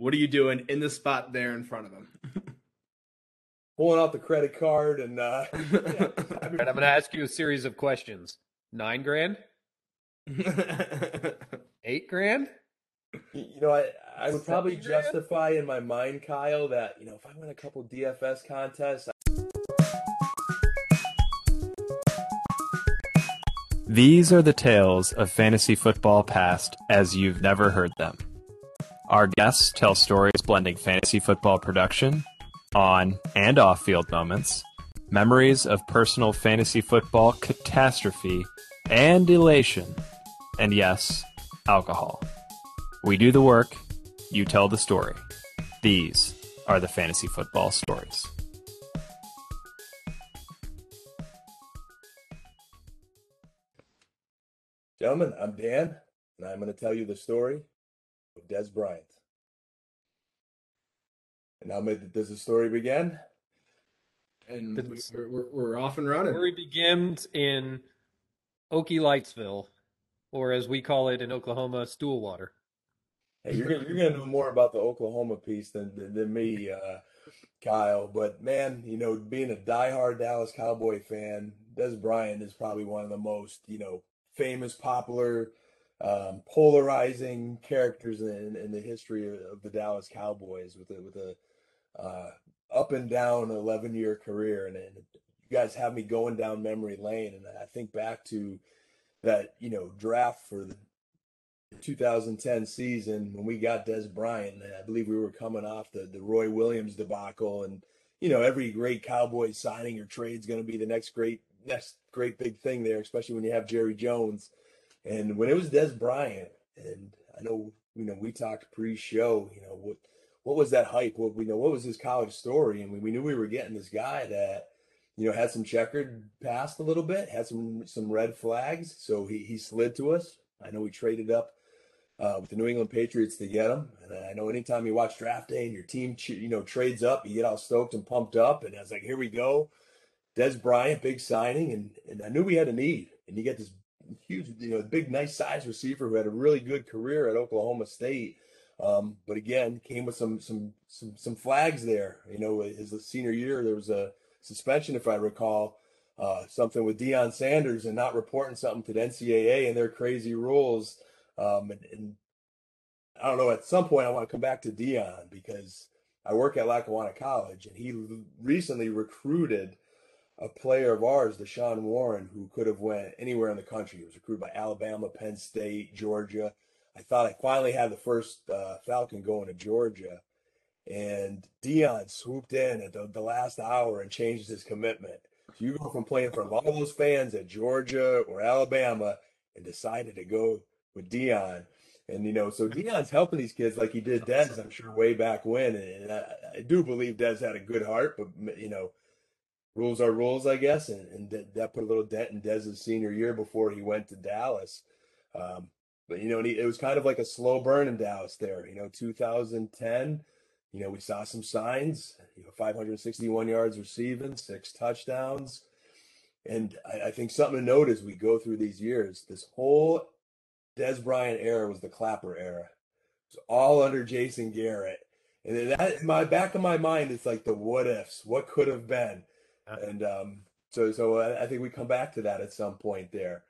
What are you doing in the spot there in front of him? Pulling out the credit card and uh, yeah, I mean, I'm going to ask you a series of questions. Nine grand? Eight grand? You know, I, I would probably justify in my mind, Kyle, that, you know, if I win a couple DFS contests. These are the tales of fantasy football past as you've never heard them. Our guests tell stories blending fantasy football production, on and off field moments, memories of personal fantasy football catastrophe and elation, and yes, alcohol. We do the work, you tell the story. These are the fantasy football stories. Gentlemen, I'm Dan, and I'm going to tell you the story of Dez Bryant. And now does the story begin? And we're, we're, we're off and running. Story begins in Okie Lightsville, or as we call it in Oklahoma, Stoolwater. Hey, you're gonna, you're gonna know more about the Oklahoma piece than than, than me, uh, Kyle. But man, you know, being a diehard Dallas Cowboy fan, Dez Bryant is probably one of the most you know famous, popular, um, polarizing characters in, in the history of the Dallas Cowboys with a, with a uh, up and down 11 year career. And, and you guys have me going down memory lane. And I think back to that, you know, draft for the 2010 season when we got Dez Bryant. And I believe we were coming off the, the Roy Williams debacle. And, you know, every great Cowboy signing or trade is going to be the next great, next great big thing there, especially when you have Jerry Jones. And when it was Dez Bryant, and I know, you know, we talked pre-show, you know, what what was that hype? What we know, what was his college story? And we, we knew we were getting this guy that, you know, had some checkered past a little bit, had some some red flags. So he he slid to us. I know we traded up uh, with the New England Patriots to get him. And I know anytime you watch draft day and your team, you know, trades up, you get all stoked and pumped up. And I was like, here we go. Dez Bryant, big signing. And, and I knew we had a need. And you get this huge, you know, big, nice size receiver who had a really good career at Oklahoma State. Um, but again, came with some some some some flags there. You know, his senior year there was a suspension, if I recall, uh, something with Deion Sanders and not reporting something to the NCAA and their crazy rules. Um, and, and, I don't know. At some point, I want to come back to Deion because I work at Lackawanna College, and he recently recruited a player of ours, Deshaun Warren, who could have went anywhere in the country. He was recruited by Alabama, Penn State, Georgia. I thought I finally had the first uh, Falcon going to Georgia, and Deion swooped in at the, the, last hour and changed his commitment. So you go from playing of all those fans at Georgia or Alabama and decided to go with Deion. And you know, so Deion's helping these kids like he did Dez, I'm sure, way back when. And I, I do believe Dez had a good heart, but you know, rules are rules, I guess, and, and that put a little dent in Dez's senior year before he went to Dallas. Um, but you know, he, it was kind of like a slow burn in Dallas there. You know, 2010, you know, we saw some signs. You know, 561 yards receiving, six touchdowns, and I, I think something to note as we go through these years, this whole Dez Bryant era was the Clapper era. It was all under Jason Garrett. And that in my back of my mind, it's like the what ifs, what could have been. And um, so, so I, think we come back to that at some point there.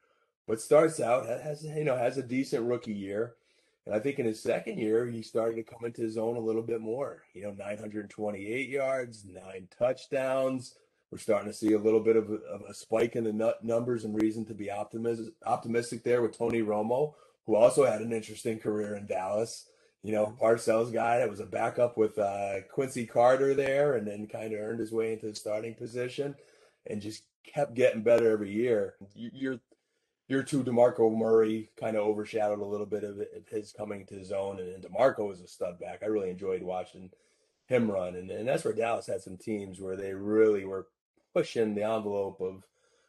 But starts out has you know has a decent rookie year, and I think in his second year he started to come into his own a little bit more. You know, 928 yards, nine touchdowns. We're starting to see a little bit of a, of a spike in the numbers and reason to be optimistic there with Tony Romo, who also had an interesting career in Dallas you know, Parcells guy that was a backup with uh, Quincy Carter there, and then kind of earned his way into the starting position, and just kept getting better every year. You're year two, DeMarco Murray kind of overshadowed a little bit of, his coming to his own. And, and DeMarco was a stud back. I really enjoyed watching him run. And, and that's where Dallas had some teams where they really were pushing the envelope of,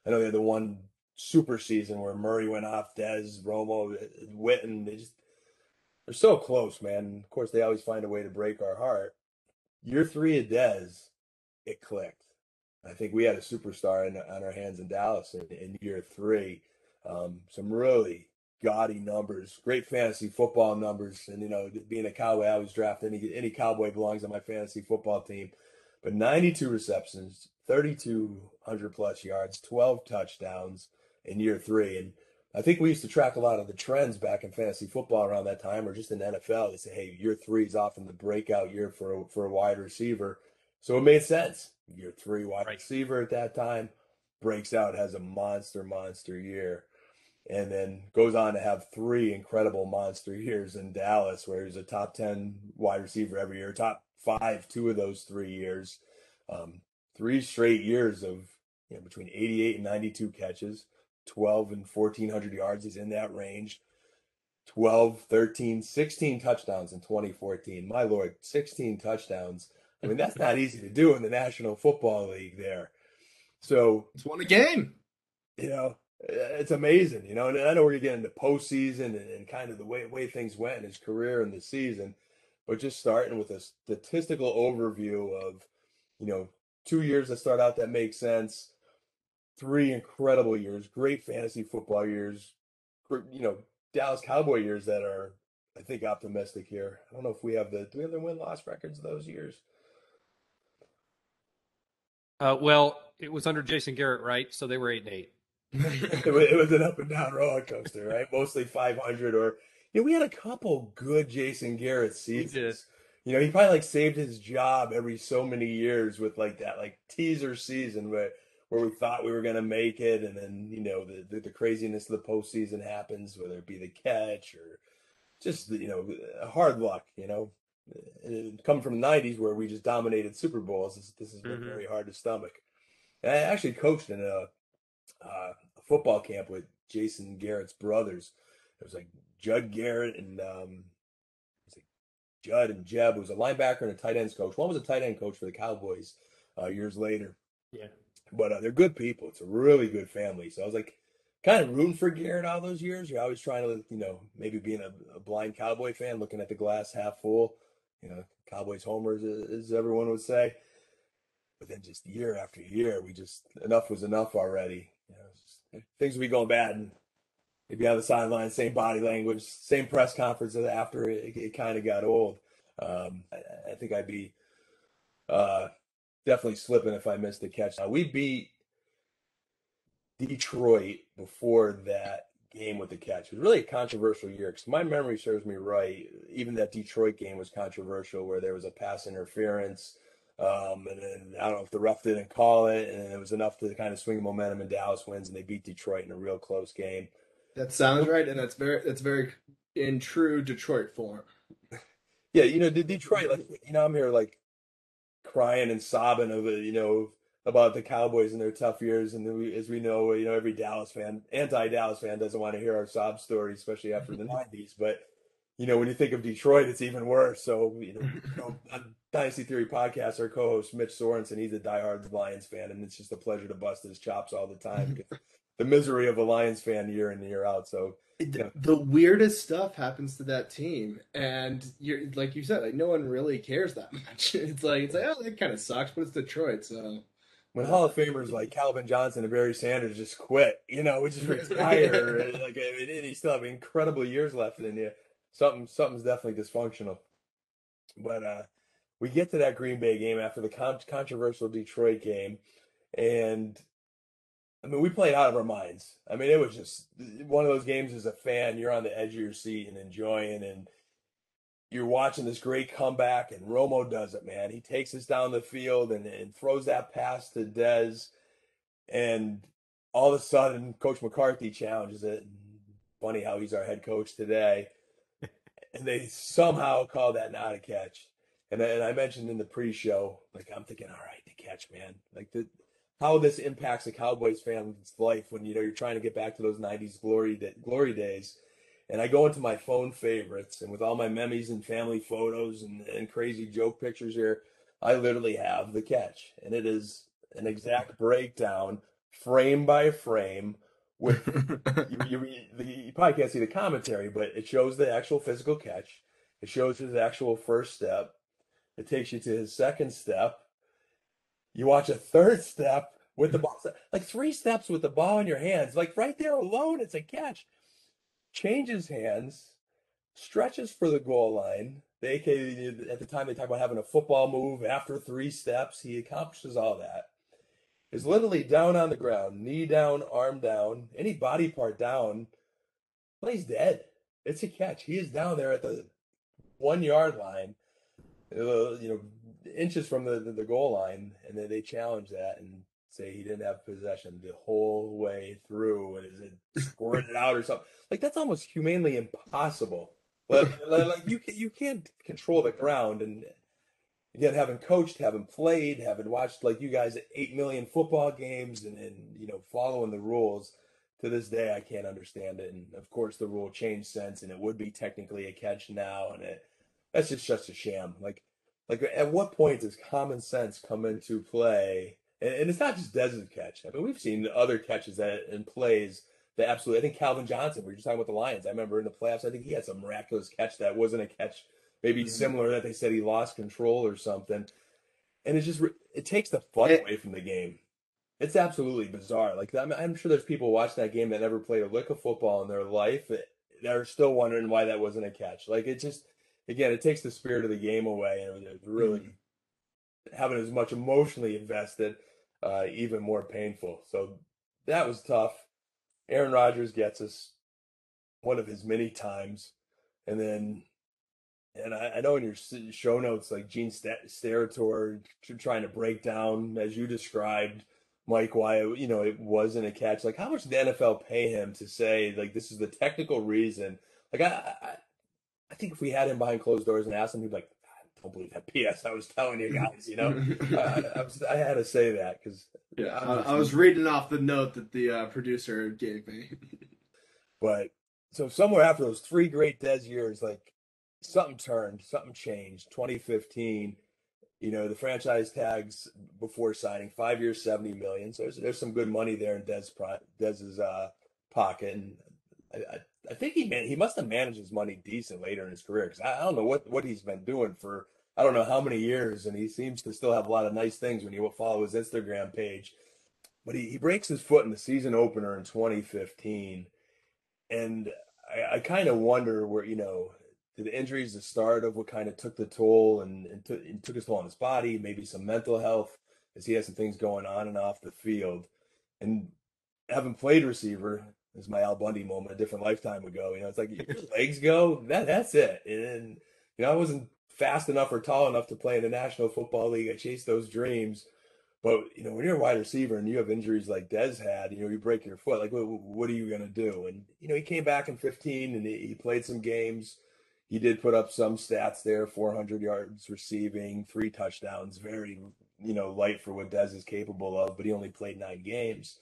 I know they had the one super season where Murray went off, Dez, Romo, Witten. They just, they're so close, man. Of course, they always find a way to break our heart. Year three of Dez, it clicked. I think we had a superstar in, on our hands in Dallas in, in year three. Um, some really gaudy numbers, great fantasy football numbers. And, you know, being a Cowboy, I always draft any, any Cowboy belongs on my fantasy football team. But 92 receptions, 3,200 plus yards, 12 touchdowns in year three. And I think we used to track a lot of the trends back in fantasy football around that time, or just in NFL. They say, hey, year three is often the breakout year for a, for a wide receiver. So it made sense. Year three wide right. receiver at that time breaks out, has a monster, monster year and then goes on to have three incredible monster years in Dallas, where he's a top 10 wide receiver every year, top five, two of those three years. Um, three straight years of you know, between 88 and 92 catches, 12 and 1400 yards. He's in that range. 12, 13, 16 touchdowns in 2014. My Lord, 16 touchdowns. I mean, that's not easy to do in the National Football League there. So it's won a game. You know, uh, it's amazing, you know. And I know we're getting into postseason and, and kind of the way way things went in his career in the season, but just starting with a statistical overview of, you know, two years that start out that make sense, three incredible years, great fantasy football years, you know, Dallas Cowboy years that are, I think, optimistic here. I don't know if we have the do we have the win loss records of those years. Uh, well, it was under Jason Garrett, right? So they were eight and eight. it was an up and down roller coaster, right? Mostly 500 or you know, we had a couple good Jason Garrett seasons. You know, he probably like saved his job every so many years with like that like teaser season where where we thought we were gonna make it, and then you know the the, the craziness of the postseason happens, whether it be the catch or just you know hard luck. You know, and coming from the '90s where we just dominated Super Bowls, this, this has been mm-hmm. very hard to stomach. And I actually coached in a uh, a football camp with Jason Garrett's brothers. It was like Judd Garrett and um, like Judd and Jeb. It was a linebacker and a tight ends coach. One was a tight end coach for the Cowboys uh, years later. Yeah, but uh, they're good people. It's a really good family. So I was like kind of rooting for Garrett all those years. You're always trying to, you know, maybe being a, a blind Cowboy fan, looking at the glass half full. You know, Cowboys homers, as everyone would say. But then just year after year, we just enough was enough already. You know, just, things would be going bad, and maybe on the sideline, same body language, same press conference after it, it kind of got old. Um, I, I, think I'd be uh, definitely slipping if I missed the catch. Now, we beat Detroit before that game with the catch. It was really a controversial year because my memory serves me right. Even that Detroit game was controversial, where there was a pass interference um, and then I don't know if the ref didn't call it, and it was enough to kind of swing momentum. And Dallas wins, and they beat Detroit in a real close game. That sounds right, and that's very that's very in true Detroit form. Yeah, you know, the Detroit, like you know, I'm here like crying and sobbing of it, you know, about the Cowboys and their tough years. And we, as we know, you know, every Dallas fan, anti-Dallas fan, doesn't want to hear our sob story, especially after the '90s. But you know, when you think of Detroit, it's even worse. So, you know, on Dynasty Theory podcast, our co-host Mitch Sorensen, he's a diehard Lions fan, and it's just a pleasure to bust his chops all the time. the misery of a Lions fan year in and year out. So, know. the weirdest stuff happens to that team, and you're like you said, like no one really cares that much. It's like it's like oh, that kind of sucks, but it's Detroit, so when Hall of Famers like Calvin Johnson and Barry Sanders just quit, you know, which is retire, like I mean, he still have incredible years left in you something something's definitely dysfunctional. But uh, we get to that Green Bay game after the con- controversial Detroit game, and I mean we played out of our minds. I mean it was just one of those games as a fan you're on the edge of your seat and enjoying and you're watching this great comeback and Romo does it, man. He takes us down the field and, and throws that pass to Dez and all of a sudden Coach McCarthy challenges it. Funny how he's our head coach today and they somehow call that not a catch. And, and I mentioned in the pre-show, like I'm thinking, all right, the catch, man. Like the how this impacts a Cowboys fan's life when you know you're trying to get back to those '90s glory glory days. And I go into my phone favorites, and with all my memes and family photos and, and crazy joke pictures here, I literally have the catch, and it is an exact breakdown, frame by frame. With you, you, you probably can't see the commentary, but it shows the actual physical catch. It shows his actual first step. It takes you to his second step. You watch a third step with the ball, like three steps with the ball in your hands, like right there alone, it's a catch. Changes hands, stretches for the goal line. They at the time they talk about having a football move after three steps. He accomplishes all that. Is literally down on the ground, knee down, arm down, any body part down. Plays dead. It's a catch. He is down there at the one yard line, uh, you know, inches from the, the, the goal line, and then they challenge that and say he didn't have possession the whole way through, and is it squirted out or something? Like that's almost humanely impossible. But like you can, you can't control the ground, and again, having coached, having played, having watched like you guys eight million football games, and and you know following the rules. To this day, I can't understand it, and of course, the rule changed since, and it would be technically a catch now, and it that's just just a sham. Like like, at what point does common sense come into play? And, and it's not just Dez's catch. I mean, we've seen other catches that in plays that absolutely. I think Calvin Johnson. We were just talking about the Lions. I remember in the playoffs. I think he had some miraculous catch that wasn't a catch, maybe mm-hmm. similar that they said he lost control or something. And it just it takes the fun away from the game. It's absolutely bizarre. Like I'm, I'm sure there's people watching that game that never played a lick of football in their life that are still wondering why that wasn't a catch. Like it just again, it takes the spirit of the game away, and it's really mm-hmm. having as much emotionally invested, uh, even more painful. So that was tough. Aaron Rodgers gets us one of his many times, and then, and I, I know in your show notes, like Gene Steratore trying to break down as you described. Mike, why you know it wasn't a catch? Like, how much did the NFL pay him to say like this is the technical reason? Like, I, I think if we had him behind closed doors and asked him, he'd be like, I don't believe that PS I was telling you guys, you know, I, I, was, I, had to say that because yeah, I, I, was reading off the note that the uh, producer gave me. but so somewhere after those three great Dez years, like something turned, something changed. 2015, you know, the franchise tags before signing five years, 70 million. So there's, there's some good money there in Dez Dez's uh, pocket, and I, I think he man, he must have managed his money decent later in his career because I, I, don't know what what he's been doing for I don't know how many years, and he seems to still have a lot of nice things when you follow his Instagram page. But he, he breaks his foot in the season opener in 2015, and I, I kind of wonder where you know did the injuries the start of what kind of took the toll and, and, took, and took his toll on his body, maybe some mental health as he has some things going on and off the field, and having played receiver this is my Al Bundy moment, a different lifetime ago. You know, it's like your legs go, that that's it. And you know, I wasn't fast enough or tall enough to play in the National Football League. I chased those dreams. But you know, when you're a wide receiver and you have injuries like Dez had, you know, you break your foot. Like, what, what are you going to do? And you know, he came back in 15 and he, he played some games. He did put up some stats there: 400 yards receiving, three touchdowns. Very, you know, light for what Dez is capable of. But he only played nine games.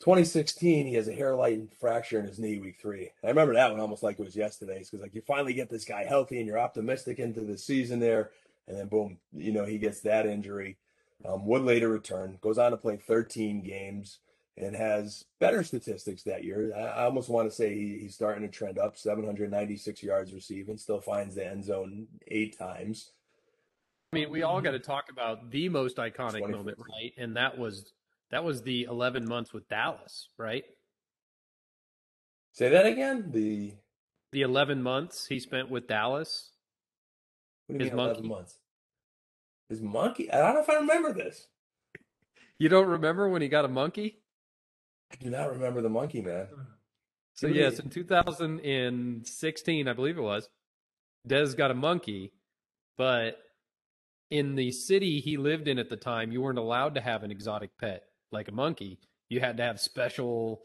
2016, he has a hairline fracture in his knee week three. I remember that one almost like it was yesterday's because like you finally get this guy healthy and you're optimistic into the season there, and then boom, you know he gets that injury. Um, would later return, goes on to play 13 games and has better statistics that year. I, I almost want to say he, he's starting to trend up, 796 yards receiving, still finds the end zone eight times. I mean, we all got to talk about the most iconic moment, right? And that was that was the 11 months with Dallas, right? Say that again. The the 11 months he spent with Dallas. What do you His mean monkey. 11 months? His monkey? I don't know if I remember this. You don't remember when he got a monkey? I do not remember the monkey, man. So yes, in 2016, I believe it was, Dez got a monkey, but in the city he lived in at the time, you weren't allowed to have an exotic pet like a monkey. You had to have special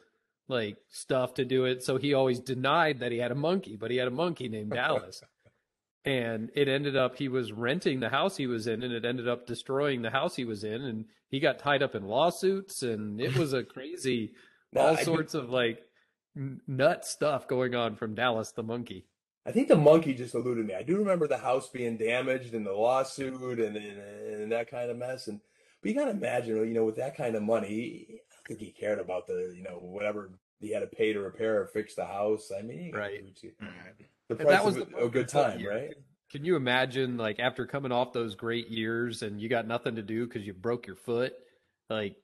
like stuff to do it. So he always denied that he had a monkey, but he had a monkey named Dallas. and it ended up he was renting the house he was in and it ended up destroying the house he was in and he got tied up in lawsuits and it was a crazy No, all I sorts of like nut stuff going on from Dallas the monkey. I think the monkey just eluded me. I do remember the house being damaged and the lawsuit and, and, and that kind of mess. And but you gotta imagine, you know, with that kind of money, I don't think he cared about the, you know, whatever he had to pay to repair or fix the house. I mean, he- Right. The price that was of the a, a good time, you- right? Can you imagine like after coming off those great years and you got nothing to do because you broke your foot? Like,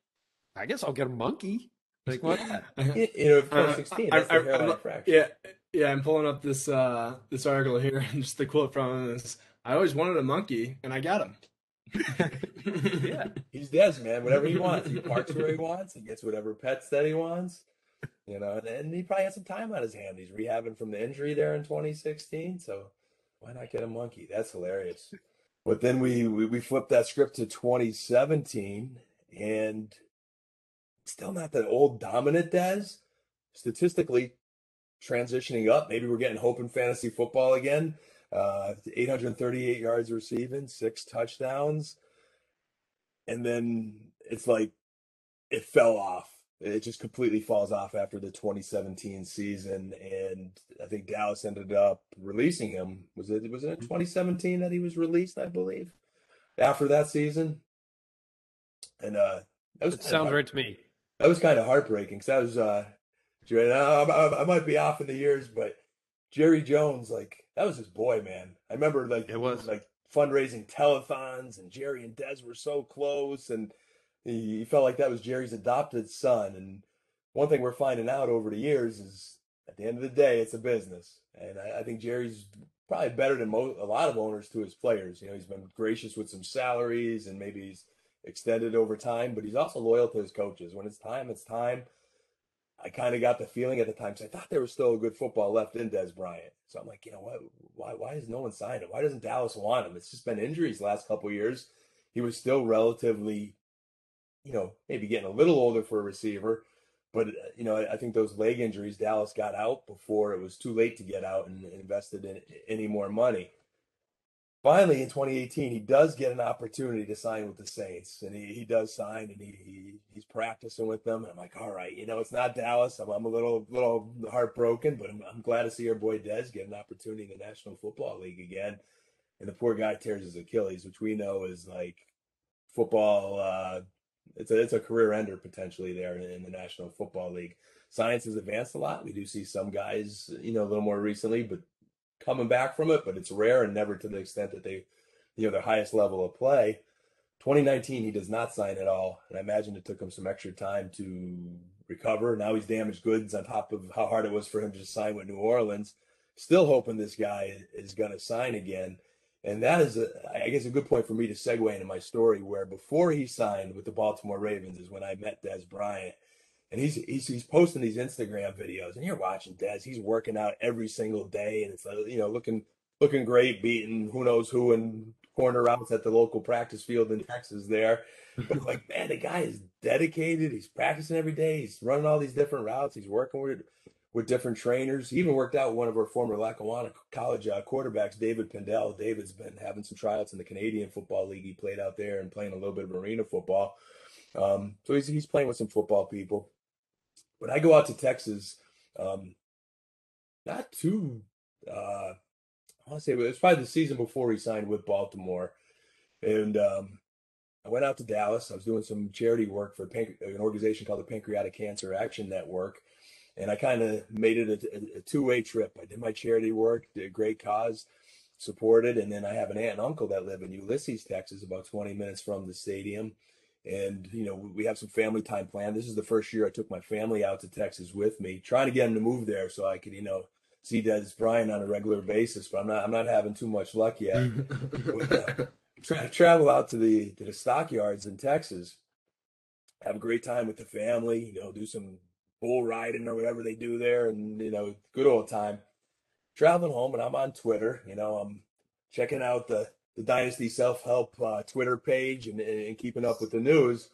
I guess I'll get a monkey. Like what? You you know, Uh, 2016, I- I- I'm hairline not- fracture. Yeah, yeah. I'm pulling up this uh this article here, and just the quote from it is, "I always wanted a monkey, and I got him." yeah. He's Dez, man. Whatever he wants, he parks where he wants. He gets whatever pets that he wants. You know, and, and he probably has some time on his hand. He's rehabbing from the injury there in 2016. So why not get a monkey? That's hilarious. But then we we, we flipped that script to 2017, and still not that old dominant Dez. Statistically, transitioning up. Maybe we're getting hope in fantasy football again. Uh, 838 yards receiving, six touchdowns and then it's like it fell off. It just completely falls off after the 2017 season, and I think Dallas ended up releasing him. Was it was it in 2017 that he was released? I believe after that season, and uh, that was sounds right to me. That was kind of heartbreaking because that was uh, Jerry. I, I, I might be off in the years, but Jerry Jones, like that was his boy, man. I remember like It was. like fundraising telethons, and Jerry and Dez were so close, and he, he felt like that was Jerry's adopted son. And one thing we're finding out over the years is, at the end of the day, it's a business, and I, I think Jerry's probably better than mo- a lot of owners to his players. You know, he's been gracious with some salaries, and maybe he's extended over time, but he's also loyal to his coaches. When it's time, it's time. I kind of got the feeling at the time, 'cause I thought there was still a good football left in Dez Bryant. So I'm like, you know what? Why why is no one signed him? Why doesn't Dallas want him? It's just been injuries last couple years. He was still relatively, you know, maybe getting a little older for a receiver, but uh, you know, I, I think those leg injuries Dallas got out before it was too late to get out and invested in any more money. Finally, in 2018, he does get an opportunity to sign with the Saints, and he, he does sign, and he, he he's practicing with them. And I'm like, all right, you know, it's not Dallas. I'm, I'm a little little heartbroken, but I'm, I'm glad to see our boy Dez get an opportunity in the National Football League again. And the poor guy tears his Achilles, which we know is like football. Uh, it's a it's a career ender potentially there in, in the National Football League. Science has advanced a lot. We do see some guys, you know, a little more recently, but coming back from it, but it's rare and never to the extent that they, you know, their highest level of play. 2019, he does not sign at all, and I imagine it took him some extra time to recover. Now he's damaged goods on top of how hard it was for him to sign with New Orleans. Still hoping this guy is going to sign again, and that is, a, I guess, a good point for me to segue into my story. Where before he signed with the Baltimore Ravens is when I met Dez Bryant, and he's he's he's posting these Instagram videos, and you're watching Dez. He's working out every single day, and it's like you know looking looking great, beating who knows who in corner routes at the local practice field in Texas. There, but like man, the guy is dedicated. He's practicing every day. He's running all these different routes. He's working with with different trainers. He even worked out with one of our former Lackawanna College uh, quarterbacks, David Pendel. David's been having some tryouts in the Canadian Football League. He played out there and playing a little bit of arena football. Um, so he's he's playing with some football people. When I go out to Texas, um, not too, uh, I want to say it was probably the season before he signed with Baltimore, and um, I went out to Dallas. I was doing some charity work for an organization called the Pancreatic Cancer Action Network, and I kind of made it a, a two-way trip. I did my charity work, did a great cause, supported, and then I have an aunt and uncle that live in Euless, Texas, about 20 minutes from the stadium and you know we have some family time planned. This is the first year I took my family out to Texas with me, trying to get them to move there so I could you know see Dez Bryant on a regular basis. But I'm not I'm not having too much luck yet. Uh, tra- travel out to the to the stockyards in Texas, have a great time with the family. You know, do some bull riding or whatever they do there, and you know, good old time. Traveling home, and I'm on Twitter. You know, I'm checking out the the Dynasty Self Help uh, Twitter page and, and keeping up with the news.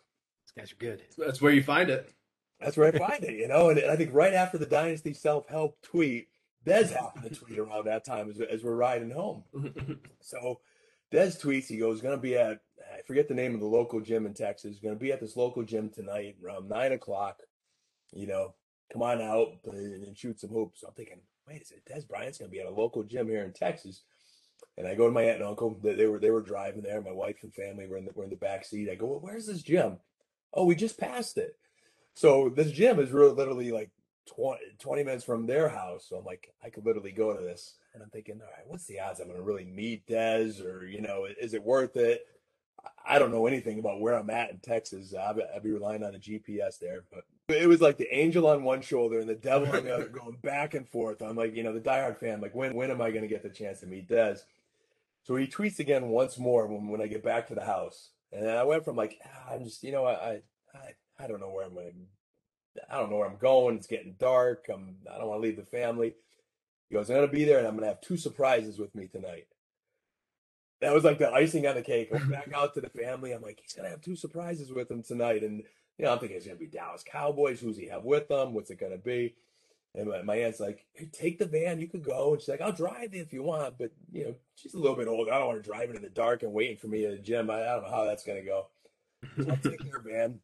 These guys are good. That's where you find it. That's where I find it, you know. And I think right after the Dynasty Self Help tweet, Dez happened to tweet around that time as, as we're riding home. so Dez tweets, he goes, going to be at, I forget the name of the local gym in Texas, going to be at this local gym tonight around nine o'clock. You know, come on out and shoot some hoops. So I'm thinking, wait, is it Dez Bryant's going to be at a local gym here in Texas? And I go to my aunt and uncle. They were they were driving there. My wife and family were in the were in the back seat. I go, well, where's this gym? Oh, we just passed it. So this gym is really literally like 20, 20 minutes from their house. So I'm like, I could literally go to this. And I'm thinking, all right, what's the odds I'm going to really meet Dez or, you know, is it worth it? I don't know anything about where I'm at in Texas. I'll be relying on a GPS there, but it was like the angel on one shoulder and the devil on the other, going back and forth. I'm like, you know, the diehard fan. Like, when when am I going to get the chance to meet Dez? So he tweets again once more when, when I get back to the house, and I went from like, ah, I'm just, you know, I I I don't know where I'm going. I don't know where I'm going. It's getting dark. I'm I don't want to leave the family. He goes, I'm going to be there, and I'm going to have two surprises with me tonight that was like the icing on the cake. I went back out to the family. I'm like, he's gonna have two surprises with him tonight, and you know, I'm thinking it's gonna be Dallas Cowboys. Who's he have with them? What's it gonna be? And my, my aunt's like, hey, take the van. You could go. And she's like, I'll drive if you want, but you know, she's a little bit old. I don't want her driving in the dark and waiting for me at the gym. I, I don't know how that's gonna go. So I'll take her van,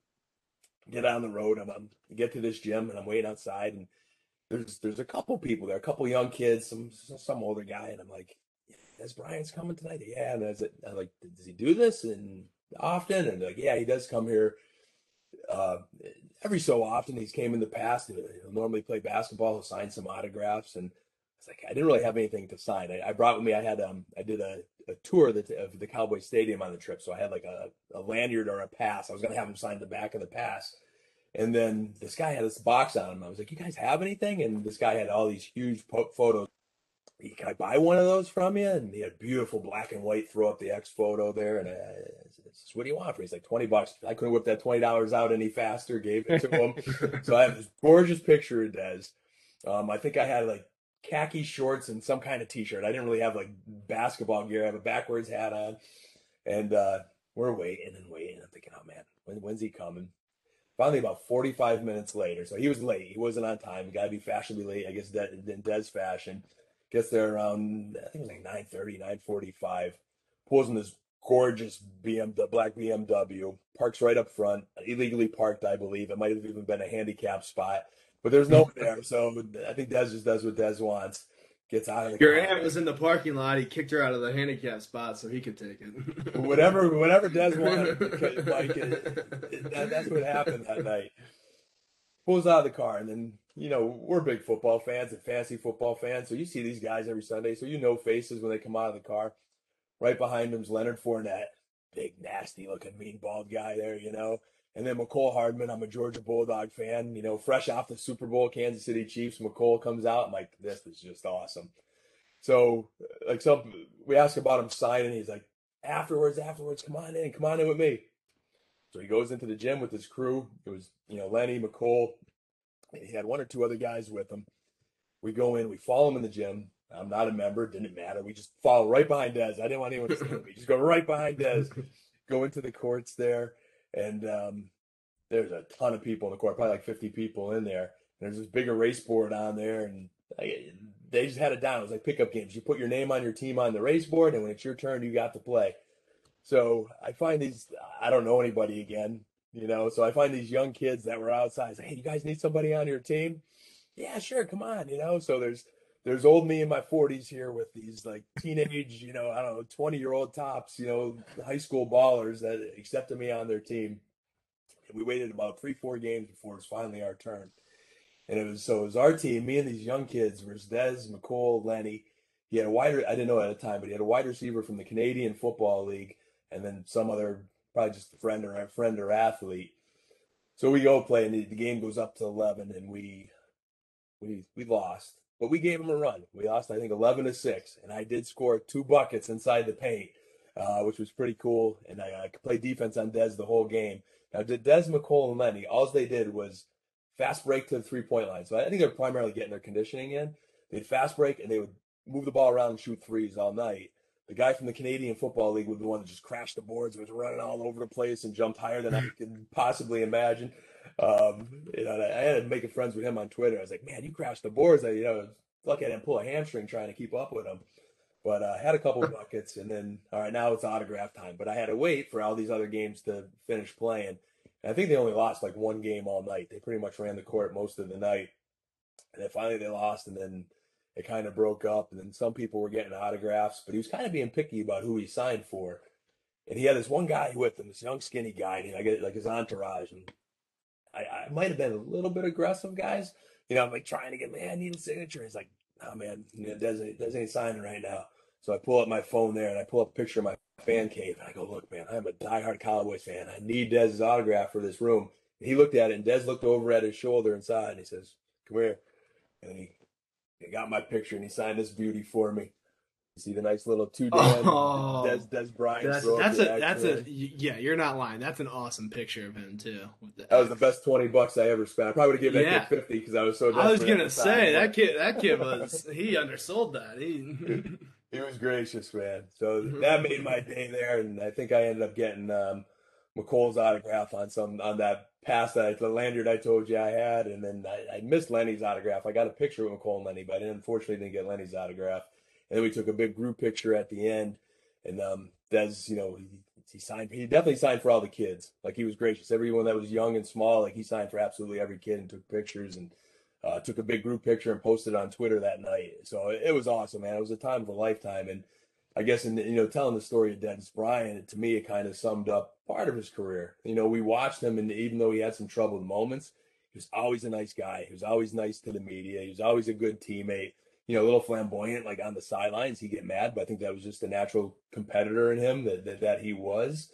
get on the road. I'm, I'm get to this gym, and I'm waiting outside, and there's there's a couple people there, a couple young kids, some some older guy, and I'm like, Dez Bryant's coming tonight? Yeah. And I was like, does he do this and often? And like, yeah, he does come here uh, every so often. He's came in the past. He'll normally play basketball. He'll sign some autographs. And it's like, I didn't really have anything to sign. I, I brought with me, I had, um, I did a, a tour of the, of the Cowboy Stadium on the trip. So I had like a, a lanyard or a pass. I was going to have him sign the back of the pass. And then this guy had this box on him. I was like, "You guys have anything?" And this guy had all these huge po- photos can I buy one of those from you? And he had beautiful black and white, throw up the X photo there. And I, said, what do you want for? He's like, 20 bucks. I couldn't whip that $20 out any faster, gave it to him. so I have this gorgeous picture of Dez. Um, I think I had like khaki shorts and some kind of t-shirt. I didn't really have like basketball gear. I have a backwards hat on and, uh, we're waiting and waiting. I'm thinking, oh man, when, when's he coming? Finally, about 45 minutes later. So he was late. He wasn't on time. You got to be fashionably late, I guess, in Dez fashion gets there around I think it was like 9:30, 9:45. Pulls in this gorgeous BMW, black BMW, parks right up front, illegally parked, I believe. It might have even been a handicap spot, but there's no one there. So I think Dez just does what Dez wants. Gets out of the Your car. aunt was in the parking lot. He kicked her out of the handicap spot so he could take it. whatever, whatever Dez wanted, Mike, it, it, that, that's what happened that night. Pulls out of the car, and then you know, we're big football fans and fantasy football fans. So you see these guys every Sunday. So you know faces when they come out of the car. Right behind him's Leonard Fournette, big, nasty looking, mean, bald guy there, you know. And then Mecole Hardman, I'm a Georgia Bulldog fan, you know, fresh off the Super Bowl, Kansas City Chiefs. Mecole comes out. I'm like, this is just awesome. So, like, some we ask about him signing. He's like, afterwards, afterwards, come on in, come on in with me. So he goes into the gym with his crew. It was, you know, Lenny, Mecole, he had one or two other guys with him. We go in, we follow him in the gym. I'm not a member, didn't matter. We just follow right behind Dez. I didn't want anyone to see me. Just go right behind Dez, go into the courts there, and um, there's a ton of people in the court, probably like 50 people in there. And there's this big erase board on there, and I, they just had it down. It was like pickup games. You put your name on your team on the race board, and when it's your turn, you got to play. So I find these. I don't know anybody again. You know, so I find these young kids that were outside say, Hey, you guys need somebody on your team? Yeah, sure, come on, you know. So there's there's old me in my 40s here with these like teenage, you know, I don't know, 20 year old tops, you know, high school ballers that accepted me on their team. And we waited about three, four games before it was finally our turn. And it was so it was our team, me and these young kids versus Dez, Mecole, Lenny. He had a wide I didn't know at the time, but he had a wide receiver from the Canadian Football League and then some other probably just a friend or a friend or athlete. So we go play, and the, game goes up to eleven, and we we we lost, but we gave them a run. We lost, I think, eleven to six, and I did score two buckets inside the paint, uh, which was pretty cool. And I, I could play defense on Dez the whole game. Now, did Dez Mecole and Lenny, all they did was fast break to the three point line. So I think they're primarily getting their conditioning in. They'd fast break and they would move the ball around and shoot threes all night the guy from the Canadian Football League was the one that just crashed the boards, was running all over the place and jumped higher than I could possibly imagine. Um, you know, I ended to make friends with him on Twitter. I was like, man, you crashed the boards. I, you know, lucky I didn't pull a hamstring trying to keep up with him. But I uh, had a couple buckets, and then all right, now it's autograph time. But I had to wait for all these other games to finish playing. And I think they only lost like one game all night. They pretty much ran the court most of the night, and then finally they lost, and then it kind of broke up. And then some people were getting autographs, but he was kind of being picky about who he signed for. And he had this one guy with him, this young skinny guy, and I get like his entourage, and I, I might have been a little bit aggressive, guys. You know, I'm like trying to get, man, I need a signature. He's like, oh man, it doesn't, doesn't ain't signing right now. So I pull up my phone there and I pull up a picture of my fan cave and I go, look, man, I'm a diehard Cowboys fan. I need Dez's autograph for this room. And he looked at it and Dez looked over at his shoulder and inside and he says, come here. And he, he got my picture and he signed this beauty for me. You see the nice little two Dan oh, Des Dez Bryant. That's, that's a that's a yeah. You're not lying. That's an awesome picture of him too. that was the best twenty bucks I ever spent. I probably would have given that kid fifty because I was so. I was gonna say that kid. That kid was he undersold that. He he was gracious, man. So mm-hmm. that made my day there, and I think I ended up getting um, Mecole's autograph on some on that pass that I, the lanyard I told you I had, and then I, I missed Lenny's autograph. I got a picture with Mecole and Lenny, but I didn't, unfortunately didn't get Lenny's autograph. And then we took a big group picture at the end. And um, Dez, you know, he, he signed. He definitely signed for all the kids. Like he was gracious. Everyone that was young and small, like he signed for absolutely every kid and took pictures and uh, took a big group picture and posted on Twitter that night. So it was awesome, man. It was a time of a lifetime. And I guess, in you know, telling the story of Dennis Bryant, to me, it kind of summed up part of his career. You know, we watched him, and even though he had some troubled moments, he was always a nice guy. He was always nice to the media. He was always a good teammate you know, a little flamboyant, like on the sidelines, he get mad, but I think that was just a natural competitor in him that that, that he was,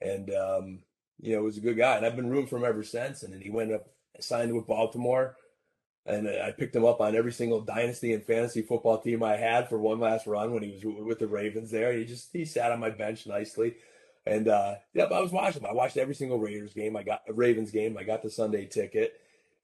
and um, you know, was a good guy, and I've been rooting for him ever since. And then he went up, signed with Baltimore, and I picked him up on every single dynasty and fantasy football team I had for one last run when he was with the Ravens. There, he just he sat on my bench nicely. And uh, yep, I was watching. I watched every single Raiders game. I got a Ravens game. I got the Sunday ticket,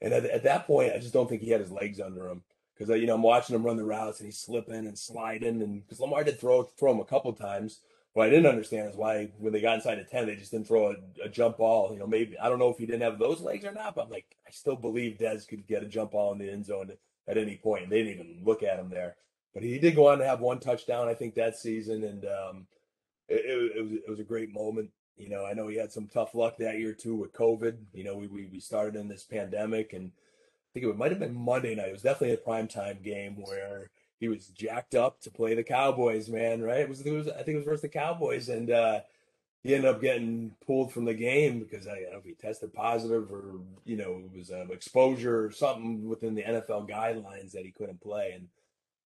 and at, at that point, I just don't think he had his legs under him because uh, you know I'm watching him run the routes and he's slipping and sliding, and because Lamar did throw throw him a couple times. What I didn't understand is why when they got inside the ten, they just didn't throw a, a, jump ball. You know, maybe I don't know if he didn't have those legs or not, but I'm like, I still believe Dez could get a jump ball in the end zone at any point. They didn't even look at him there, but he did go on to have one touchdown, I think, that season, and um, it, it, it, was it was a great moment. You know, I know he had some tough luck that year too with COVID. You know, we we, we started in this pandemic and I think it might have been Monday night. It was definitely a prime time game where he was jacked up to play the Cowboys, man. Right? It was, it was I think it was versus the Cowboys, and uh, he ended up getting pulled from the game because I, don't know if he tested positive or you know it was um, exposure or something within the NFL guidelines that he couldn't play, and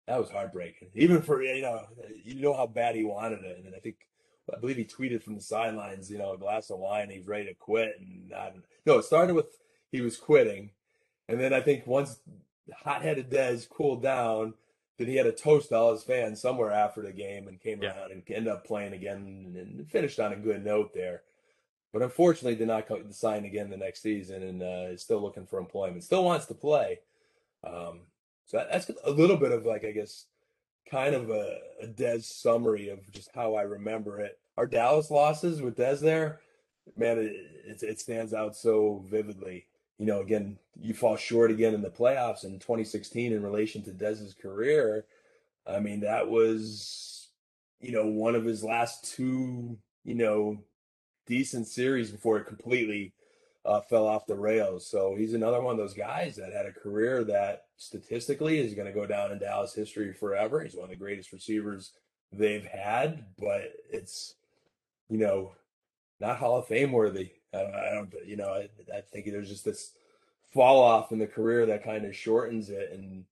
that was heartbreaking. Even for you know you know how bad he wanted it, and I think. I believe he tweeted from the sidelines, you know, a glass of wine. He's ready to quit, and I, don't, no, it started with he was quitting, and then I think once hot-headed Dez cooled down, then he had a toast to all his fans somewhere after the game and came yeah. around and ended up playing again and finished on a good note there. But unfortunately, did not sign again the next season and uh, is still looking for employment. Still wants to play. Um, so that, that's a little bit of like I guess kind of a, a Dez summary of just how I remember it. Our Dallas losses with Dez there, man, it, it, it stands out so vividly you know, again, you fall short again in the playoffs in 2016 in relation to Dez's career. I mean, that was, you know, one of his last two, you know, decent series before it completely uh, fell off the rails. So he's another one of those guys that had a career that statistically is going to go down in Dallas history forever. He's one of the greatest receivers they've had, but it's, you know, not Hall of Fame worthy. I don't, I don't you know, I, I think there's just this fall off in the career that kind of shortens it and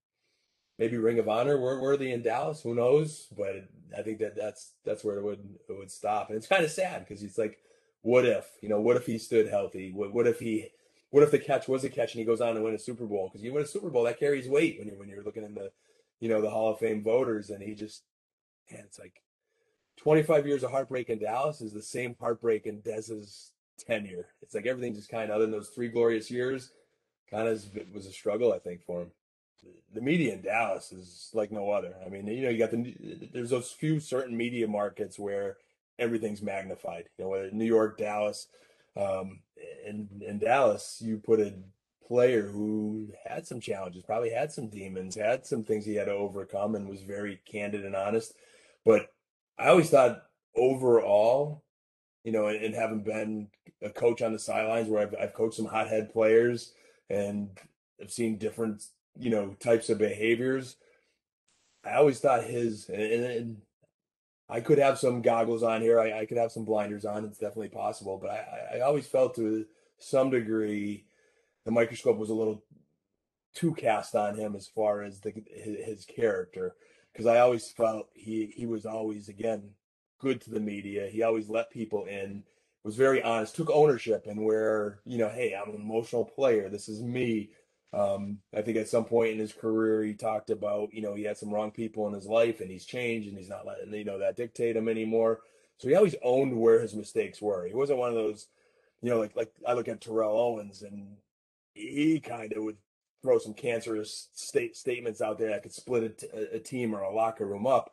maybe Ring of Honor worthy in Dallas. Who knows? But I think that that's that's where it would it would stop. And it's kind of sad because it's like, what if you know? What if he stood healthy? What what if he? What if the catch was a catch and he goes on to win a Super Bowl? Because you win a Super Bowl that carries weight when you're when you're looking in the, you know, the Hall of Fame voters. And he just, man, it's like, 25 years of heartbreak in Dallas is the same heartbreak in Dez's tenure. It's like everything just kind of, other than those three glorious years, kind of was a struggle, I think, for him. The media in Dallas is like no other. I mean, you know, you got the there's those few certain media markets where everything's magnified. You know, whether New York, Dallas, um, in in Dallas, you put a player who had some challenges, probably had some demons, had some things he had to overcome, and was very candid and honest. But I always thought overall, you know, and, and having been a coach on the sidelines where I've, I've coached some hothead players and I've seen different, you know, types of behaviors. I always thought his, and, and I could have some goggles on here. I, I, could have some blinders on. It's definitely possible. But I, I always felt to some degree the microscope was a little too cast on him as far as the, his, his character. Because I always felt he, he was always, again, good to the media. He always let people in, was very honest, took ownership and where, you know, hey, I'm an emotional player. This is me. Um, I think at some point in his career, he talked about, you know, he had some wrong people in his life and he's changed and he's not letting, you know, that dictate him anymore. So he always owned where his mistakes were. He wasn't one of those, you know, like, like I look at Terrell Owens and he kind of would throw some cancerous state statements out there that could split a, a team or a locker room up.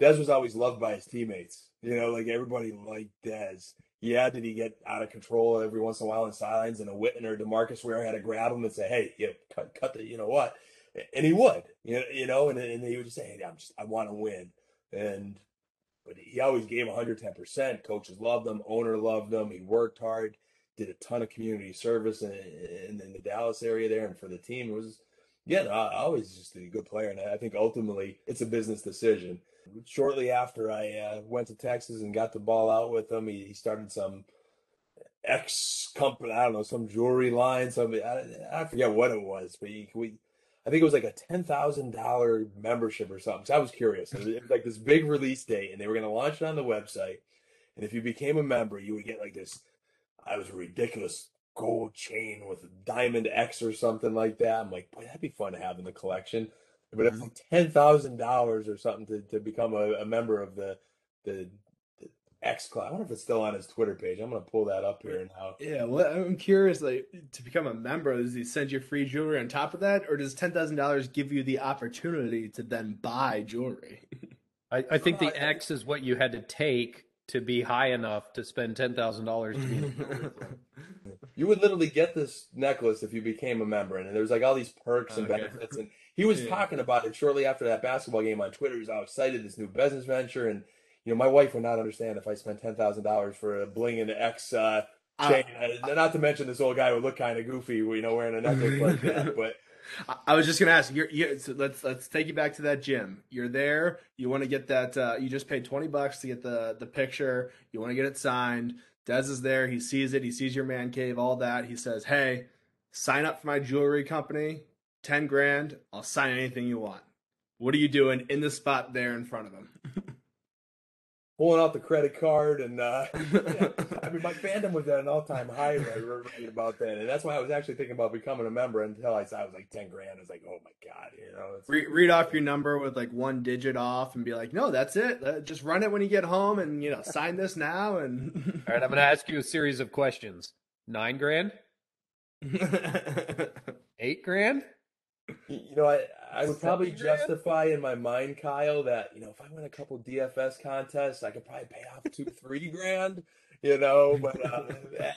Dez was always loved by his teammates. You know, like everybody liked Dez. Yeah, did he get out of control every once in a while in sidelines? And a Witten or Demarcus Ware had to grab him and say, "Hey, yeah, cut, cut the, you know what?" And he would, you know, you know, and, and he would just say, "Hey, I'm just, I want to win." And but he always gave 110 percent. Coaches loved him, owner loved him. He worked hard, did a ton of community service in, in, in the Dallas area there, and for the team, it was yeah, no, always just a good player. And I think ultimately it's a business decision shortly after I uh, went to Texas and got the ball out with him, he, he started some X company, I don't know, some jewelry line, some I, I forget what it was, but he, we, I think it was like a ten thousand dollar membership or something. So I was curious. It was, it was like this big release date, and they were going to launch it on the website. And if you became a member, you would get like this. I was a ridiculous gold chain with a diamond X or something like that. I'm like, boy, that'd be fun to have in the collection. But it's mm-hmm. like ten thousand dollars or something to, to become a, a member of the the, the X Club. I wonder if it's still on his Twitter page. I'm gonna pull that up here now. Yeah, well, I'm curious. Like to become a member, does he send you free jewelry on top of that, or does ten thousand dollars give you the opportunity to then buy jewelry? I, I think the X is what you had to take to be high enough to spend ten thousand dollars to be. you would literally get this necklace if you became a member, and there's like all these perks and okay. benefits and he was yeah. talking about it shortly after that basketball game on Twitter. He's was all excited this new business venture, and you know, my wife would not understand if I spent ten thousand dollars for a bling and X uh, chain. Uh, not to mention this old guy would look kind of goofy, you know, wearing a necklace like that. But I was just gonna ask. You're, you're so let's let's take you back to that gym. You're there. You want to get that. Uh, you just paid twenty bucks to get the the picture. You want to get it signed. Dez is there. He sees it. He sees your man cave. All that. He says, "Hey, sign up for my jewelry company. 10 grand, I'll sign anything you want. What are you doing in the spot there in front of him? Pulling out the credit card and uh, yeah. I mean my fandom was at an all time high right about that, and that's why I was actually thinking about becoming a member until I saw it was like ten grand. I was like, oh my god, you know. Re- read off your number with like one digit off and be like, no, that's it. Uh, just run it when you get home, and you know, sign this now. And all right, I'm going to ask you a series of questions. Nine grand. Eight grand. You know, I, I would probably justify in my mind, Kyle, that you know if I win a couple DFS contests, I could probably pay off two, three grand. You know, but uh,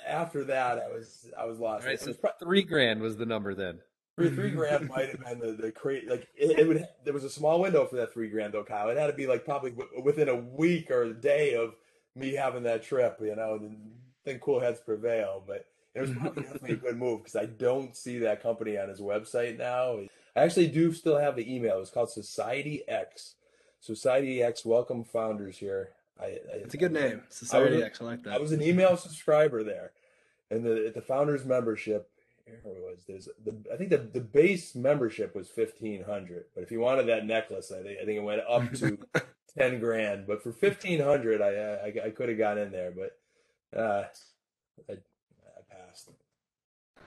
after that, I was I was lost. Right, so pro- three grand was the number then. Three, three grand might have been the, the crazy. Like it, it, would. There was a small window for that three grand though, Kyle. It had to be like probably w- within a week or a day of me having that trip. You know, and then cool heads prevail. But it was probably definitely a good move because I don't see that company on his website now. I actually do still have the email. It's called Society X. Society X, welcome founders here. I, I, it's a good name, Society I X. I like that. I was an email subscriber there, and the the founders membership. It was. There's the I think the, the base membership was fifteen hundred, but if you wanted that necklace, I think I think it went up to ten grand. But for fifteen hundred, I, I I could have got in there, but uh, I,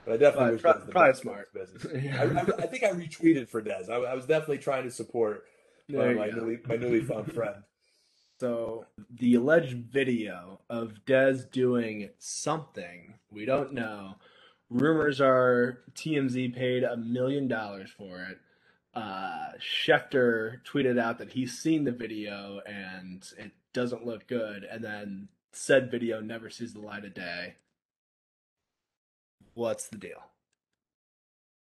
but I definitely probably, wish probably, smart business. I, I, I, think I retweeted for Dez. I, I was definitely trying to support uh, my newly my newly found friend. So the alleged video of Dez doing something we don't know. Rumors are TMZ paid a million dollars for it. Uh, Schefter tweeted out that he's seen the video and it doesn't look good, and then said video never sees the light of day. What's the deal?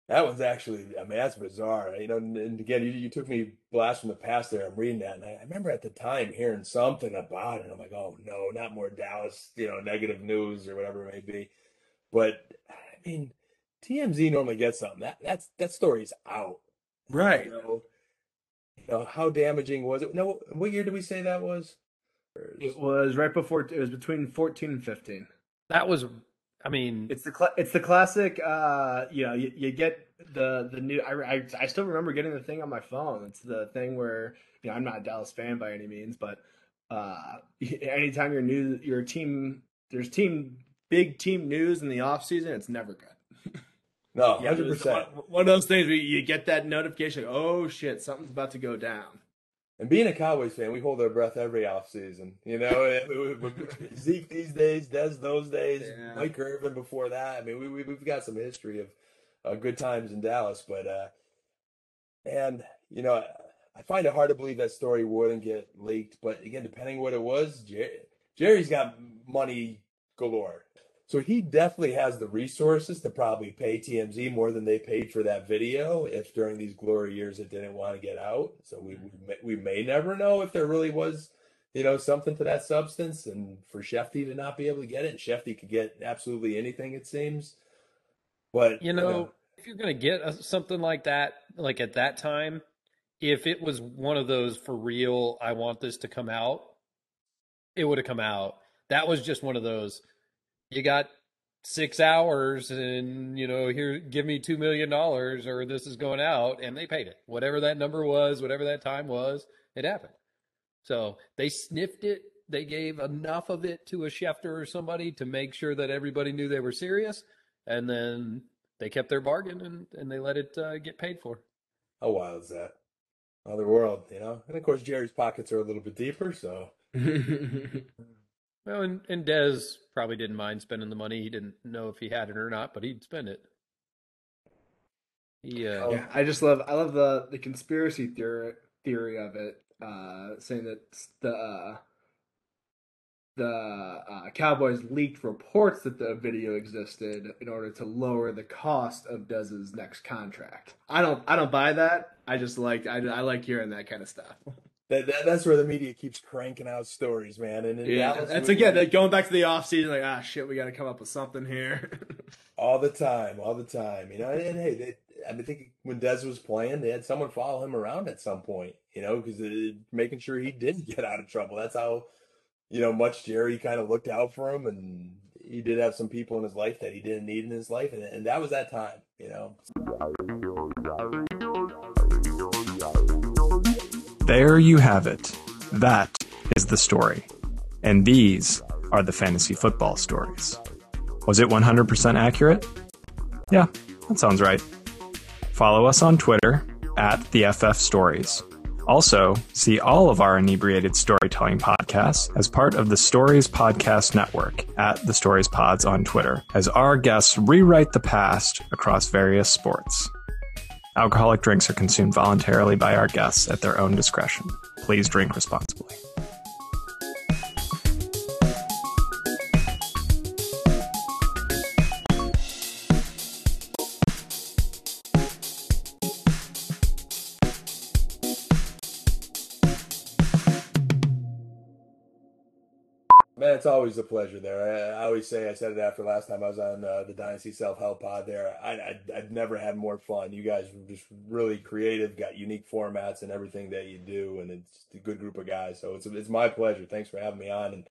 That one's actually, I mean, that's bizarre. You know, and, and again, you, you took me blast from the past there. I'm reading that, and I, I remember at the time hearing something about it. I'm like, oh no, not more Dallas, you know, negative news or whatever it may be. But I mean, TMZ normally gets something. That that's that story's out. Right. You know, you know how damaging was it? No, what year did we say that was? It was right before. It was between fourteen and fifteen. That was, I mean, It's the cla it's the classic. Uh, you know, you, you get the the new. I, I I still remember getting the thing on my phone. It's the thing where you know I'm not a Dallas fan by any means, but uh, anytime your new your team there's team big team news in the off season, it's never good. No, hundred it percent. One, one of those things where you get that notification. Oh shit, something's about to go down. And being a Cowboys fan, we hold our breath every offseason. You know, Zeke these days, Dez those days, Yeah. Mike Irvin before that. I mean, we, we we've got some history of uh, good times in Dallas, but uh, and you know, I find it hard to believe that story wouldn't get leaked. But again, depending what it was, Jer- Jerry's got money galore. So he definitely has the resources to probably pay TMZ more than they paid for that video if during these glory years it didn't want to get out. So we we may, we may never know if there really was, you know, something to that substance. And for Shefty to not be able to get it, and Shefty could get absolutely anything it seems. But you know, if you're going to get a, something like that, like at that time, if it was one of those for real, I want this to come out, it would have come out. That was just one of those. You got six hours, and you know, here, give me two million dollars, or this is going out, and they paid it. Whatever that number was, whatever that time was, it happened. So they sniffed it. They gave enough of it to a Schefter or somebody to make sure that everybody knew they were serious, and then they kept their bargain and, and they let it uh, get paid for. how wild is that? Other world, you know. And of course, Jerry's pockets are a little bit deeper, so Well, and, and Dez probably didn't mind spending the money. He didn't know if he had it or not, but he'd spend it. He, uh, Yeah, I just love I love the the conspiracy theory theory of it, uh, saying that the uh, the uh, Cowboys leaked reports that the video existed in order to lower the cost of Dez's next contract. I don't I don't buy that. I just like I, I like hearing that kind of stuff. that, that that's where the media keeps cranking out stories, man. And yeah, Dallas, that's we- again that going back to the off season. Like ah shit, we got to come up with something here. all the time, all the time. You know, and, and hey, they, I mean, I think when Dez was playing, they had someone follow him around at some point. You know, because making sure he didn't get out of trouble. That's how you know much Jerry kind of looked out for him, and he did have some people in his life that he didn't need in his life, and, and that was that time. You know. There you have it. That is the story. And these are the fantasy football stories. Was it 100% accurate? Yeah, that sounds right. Follow us on Twitter at the FF Stories. Also, see all of our inebriated storytelling podcasts as part of the Stories Podcast Network at the Stories Pods on Twitter, as our guests rewrite the past across various sports. Alcoholic drinks are consumed voluntarily by our guests at their own discretion. Please drink responsibly. Always a pleasure there. I, I always say, I said it after last time I was on uh, the Dynasty Self Help Pod there. I, I, I've never had more fun. You guys are just really creative, got unique formats and everything that you do, and it's a good group of guys. So it's, it's my pleasure. Thanks for having me on. And